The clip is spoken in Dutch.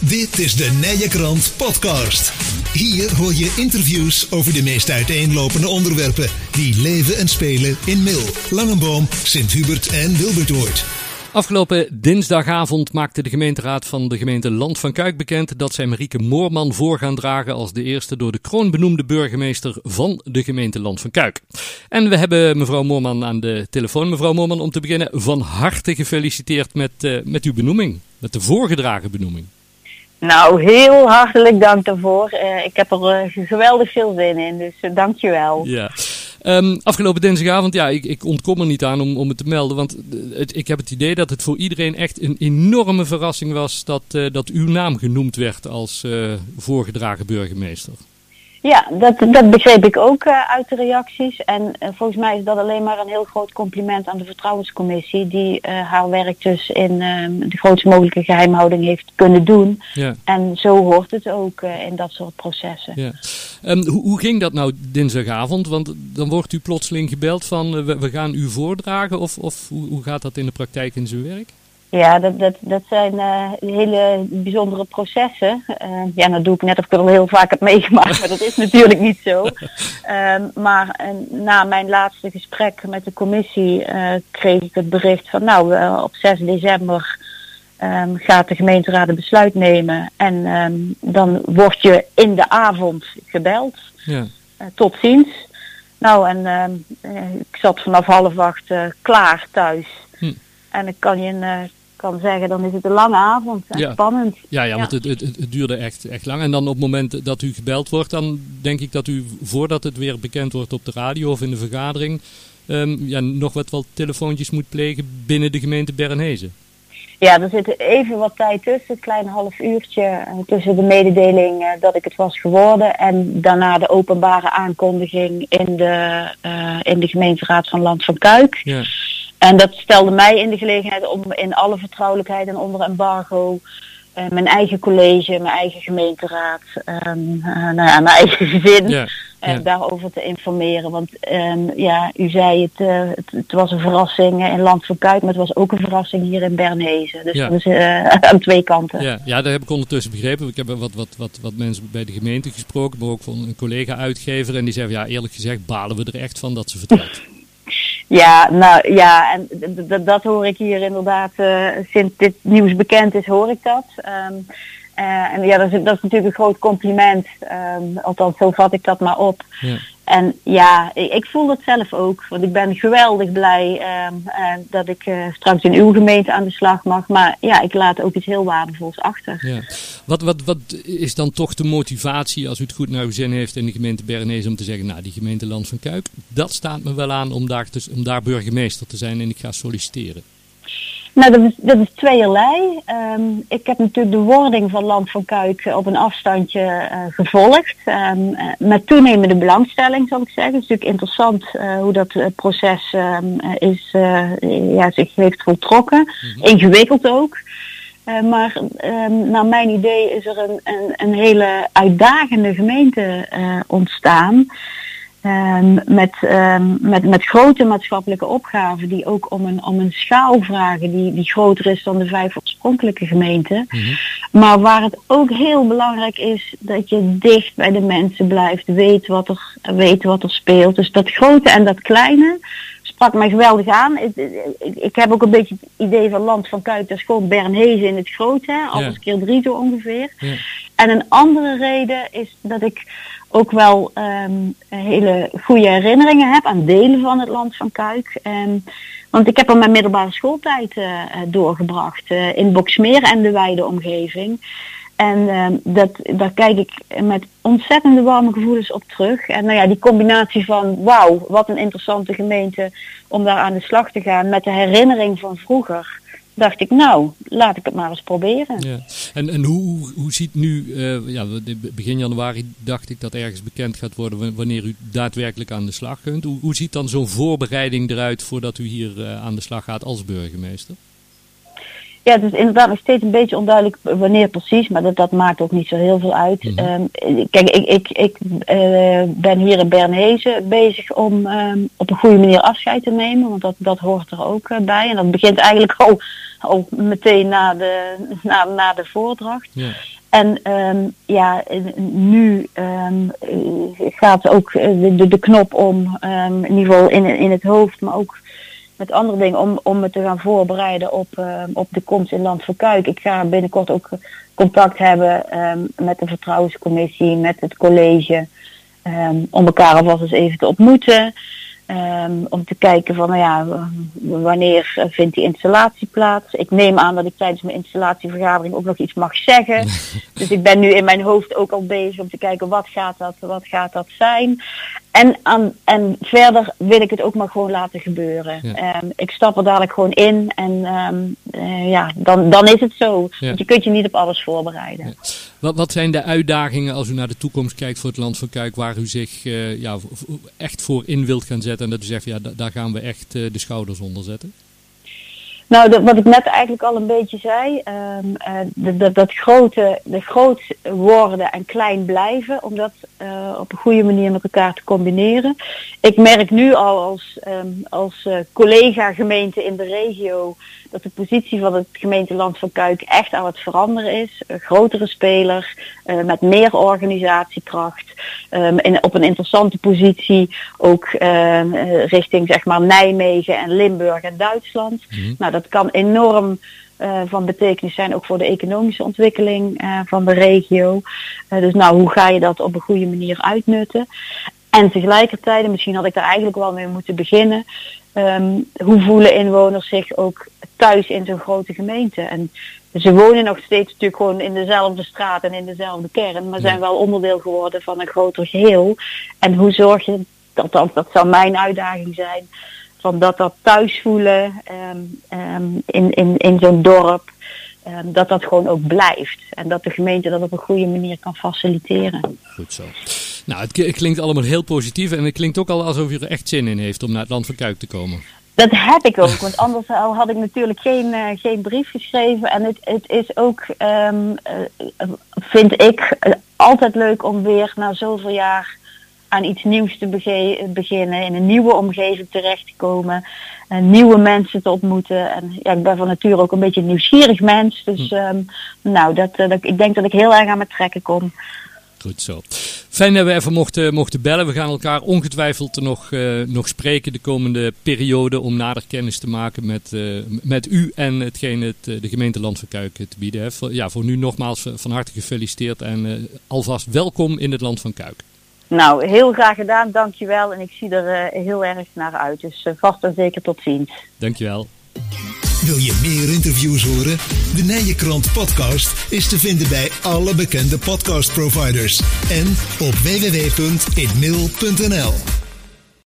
Dit is de Nije Krant Podcast. Hier hoor je interviews over de meest uiteenlopende onderwerpen die leven en spelen in Mil, Langenboom, Sint-Hubert en Wilbertoord. Afgelopen dinsdagavond maakte de gemeenteraad van de gemeente Land van Kuik bekend dat zij Marieke Moorman voor gaan dragen als de eerste door de kroon benoemde burgemeester van de gemeente Land van Kuik. En we hebben mevrouw Moorman aan de telefoon. Mevrouw Moorman, om te beginnen van harte gefeliciteerd met, uh, met uw benoeming, met de voorgedragen benoeming. Nou, heel hartelijk dank daarvoor. Uh, ik heb er uh, geweldig veel zin in, dus uh, dank je wel. Ja. Um, afgelopen dinsdagavond, ja, ik, ik, ontkom er niet aan om, om het te melden. Want het, ik heb het idee dat het voor iedereen echt een enorme verrassing was dat, dat uw naam genoemd werd als voorgedragen burgemeester. Ja, dat, dat begreep ik ook uh, uit de reacties. En uh, volgens mij is dat alleen maar een heel groot compliment aan de Vertrouwenscommissie, die uh, haar werk dus in de grootst mogelijke geheimhouding heeft kunnen doen. Ja. En zo hoort het ook in dat soort processen. Ja. Um, hoe, hoe, ging dat nou dinsdagavond? Want dan wordt u plotseling gebeld van we, we, gaan u voordragen, of, of hoe, hoe gaat dat in de praktijk in zijn werk? Ja, dat, dat, dat zijn uh, hele bijzondere processen. Uh, ja, nou doe ik net of ik het al heel vaak heb meegemaakt, maar dat is natuurlijk niet zo. Uh, maar na mijn laatste gesprek met de commissie kreeg ik het bericht van nou, op 6 december um, gaat de gemeenteraad een besluit nemen. En um, dan word je in de avond gebeld. Ja. tot ziens. Nou, en ik zat vanaf half acht klaar thuis. Hm. En ik kan je een kan zeggen, dan is het een lange avond en ja. spannend. Ja, ja, want het, het, het, duurde echt, echt lang. En dan op het moment dat u gebeld wordt, dan denk ik dat u voordat het weer bekend wordt op de radio of in de vergadering, um, ja, nog wat, wat telefoontjes moet plegen binnen de gemeente Bernhezen. Ja, er zit even wat tijd tussen, een klein half uurtje uh, tussen de mededeling uh, dat ik het was geworden en daarna de openbare aankondiging in de, uh, in de gemeenteraad van Land van Kuik. Ja. En dat stelde mij in de gelegenheid om in alle vertrouwelijkheid en onder embargo uh, mijn eigen college, mijn eigen gemeenteraad, um, uh, nou ja, mijn eigen gezin. Uh, daarover te informeren. Want um, ja, u zei het, het, het, was een verrassing in Land van Kuik, maar het was ook een verrassing hier in Bernhezen. Dus dat is aan twee kanten. Ja, ja, dat heb ik ondertussen begrepen. Ik heb wat, wat, wat, wat mensen bij de gemeente gesproken, maar ook van een collega-uitgever. En die zei, ja, eerlijk gezegd balen we er echt van dat ze vertelt. Ja, nou ja, en dat hoor ik hier inderdaad, uh, sinds dit nieuws bekend is, hoor ik dat. Um, uh, en ja, dat is, dat is natuurlijk een groot compliment. Um, althans, zo vat ik dat maar op. Ja. En ja, ik, ik, voel het zelf ook. Want ik ben geweldig blij um, uh, dat ik uh, straks in uw gemeente aan de slag mag. Maar ja, ik laat ook iets heel waardevols achter. Ja. Wat, wat, wat is dan toch de motivatie, als u het goed naar uw zin heeft in de gemeente Bernese, om te zeggen, nou die gemeente Land van Kuik, dat staat me wel aan om daar, te, om daar burgemeester te zijn en ik ga solliciteren? Nou, dat is, dat is tweeërlei. Um, ik heb natuurlijk de wording van Land van Kuik op een afstandje uh, gevolgd. Um, met toenemende belangstelling, zal ik zeggen. Het is natuurlijk interessant uh, hoe dat proces um, is, ja, zich heeft voltrokken. Mm-hmm. Ingewikkeld ook. maar naar mijn idee is er een, een, een hele uitdagende gemeente ontstaan. Um, met, um, met, met grote maatschappelijke opgaven die ook om een, om een schaal vragen die, die groter is dan de vijf oorspronkelijke gemeenten. Mm-hmm. Maar waar het ook heel belangrijk is dat je dicht bij de mensen blijft, weet wat er, weet wat er speelt. Dus dat grote en dat kleine sprak mij geweldig aan. Ik, ik, ik heb ook een beetje het idee van Land van Kuik, dat is gewoon Bernhezen in het grote, alles ja. keer drie zo ongeveer. Ja. En een andere reden is dat ik ook wel um, hele goede herinneringen heb aan delen van het land van Kuik. Um, want ik heb er mijn middelbare schooltijd uh, doorgebracht uh, in Boksmeer en de wijde omgeving. En uh, dat, daar kijk ik met ontzettende warme gevoelens op terug. En nou ja, die combinatie van wauw, wat een interessante gemeente om daar aan de slag te gaan met de herinnering van vroeger dacht ik, nou, laat ik het maar eens proberen. Ja. En, en hoe, hoe ziet nu, uh, ja, begin januari dacht ik dat ergens bekend gaat worden wanneer u daadwerkelijk aan de slag kunt. Hoe, hoe ziet dan zo'n voorbereiding eruit voordat u hier uh, aan de slag gaat als burgemeester? Ja, het is inderdaad nog steeds een beetje onduidelijk wanneer precies, maar dat, dat maakt ook niet zo heel veel uit. Mhm. Ehm, kijk, ik, ik, ik eh, ben hier in Bernhezen bezig om ehm, op een goede manier afscheid te nemen, want dat, dat hoort er ook eh, bij. En dat begint eigenlijk al, al meteen na de, na, na de voordracht. Ja. En ehm, ja, nu ehm, eh, gaat ook eh, de, de, knop om, ehm, in ieder geval in, in het hoofd, maar ook met andere dingen, om, om me te gaan voorbereiden op, op de komst in Land voor Kuik. Ik ga binnenkort ook contact hebben met de vertrouwenscommissie, met het college, om elkaar alvast eens even te ontmoeten. Ehm, om te kijken van, nou ja, wanneer vindt die installatie plaats? Ik neem aan dat ik tijdens mijn installatievergadering ook nog iets mag zeggen. dus ik ben nu in mijn hoofd ook al bezig om te kijken wat gaat dat, wat gaat dat zijn. En, aan, en verder wil ik het ook maar gewoon laten gebeuren. Ja. Ehm, ik stap er dadelijk gewoon in en ehm, eh, ja, dan, dan is het zo. Ja. Want je kunt je niet op alles voorbereiden. Ja. Wat, wat zijn de uitdagingen als u naar de toekomst kijkt voor het Land van Kuik, waar u zich eh, ja, echt voor in wilt gaan zetten en dat u zegt, ja, da- daar gaan we echt eh, de schouders onder zetten? Nou, dat, wat ik net eigenlijk al een beetje zei, ehm, eh, dat, dat, grote, de groot worden en klein blijven, om dat eh, op een goede manier met elkaar te combineren. Ik merk nu al als, ehm, als eh, collega-gemeente in de regio dat de positie van het gemeenteland van Kuik echt aan het veranderen is. Een grotere speler, met meer organisatiekracht, ehm, in, op een interessante positie, ook richting zeg maar Nijmegen en Limburg en Duitsland. Mhm. Nou, dat kan enorm eh, van betekenis zijn ook voor de economische ontwikkeling eh, van de regio. Eh, dus nou, hoe ga je dat op een goede manier uitnutten? En tegelijkertijd, en misschien had ik daar eigenlijk wel mee moeten beginnen, ehm, hoe voelen inwoners zich ook thuis in zo'n grote gemeente? En ze wonen nog steeds natuurlijk gewoon in dezelfde straat en in dezelfde kern, maar Ja. zijn wel onderdeel geworden van een groter geheel. En hoe zorg je dat, dat, dat zou mijn uitdaging zijn, van dat dat thuis voelen ehm, ehm, in, in, in zo'n dorp, ehm, dat dat gewoon ook blijft. En dat de gemeente dat op een goede manier kan faciliteren. Goed zo. Nou, het klinkt allemaal heel positief en het klinkt ook al alsof u er echt zin in heeft om naar het Land van Kuik te komen. Dat heb ik ook, want anders had ik natuurlijk geen, eh, geen brief geschreven. En het, het is ook, eh, vind ik, eh, altijd leuk om weer na zoveel jaar aan iets nieuws te beginnen, in een nieuwe omgeving terecht te komen, en nieuwe mensen te ontmoeten. En ja, ik ben van nature ook een beetje een nieuwsgierig mens, dus ehm, nou, dat, eh, dat, ik denk dat ik heel erg aan mijn trekken kom. Goed zo. Fijn dat we even mochten, mochten bellen. We gaan elkaar ongetwijfeld nog, eh, nog spreken de komende periode om nader kennis te maken met, eh, met u en hetgeen het, eh, de gemeente Land van Kuik te bieden heeft. Ja, voor nu nogmaals eh, van harte gefeliciteerd en eh, alvast welkom in het Land van Kuik. Nou, heel graag gedaan, dankjewel. En ik zie er eh, heel erg naar uit, dus vast en zeker tot ziens. Dankjewel. Wil je meer interviews horen? De Nijenkrant podcast is te vinden bij alle bekende podcastproviders en op www.inmail.nl.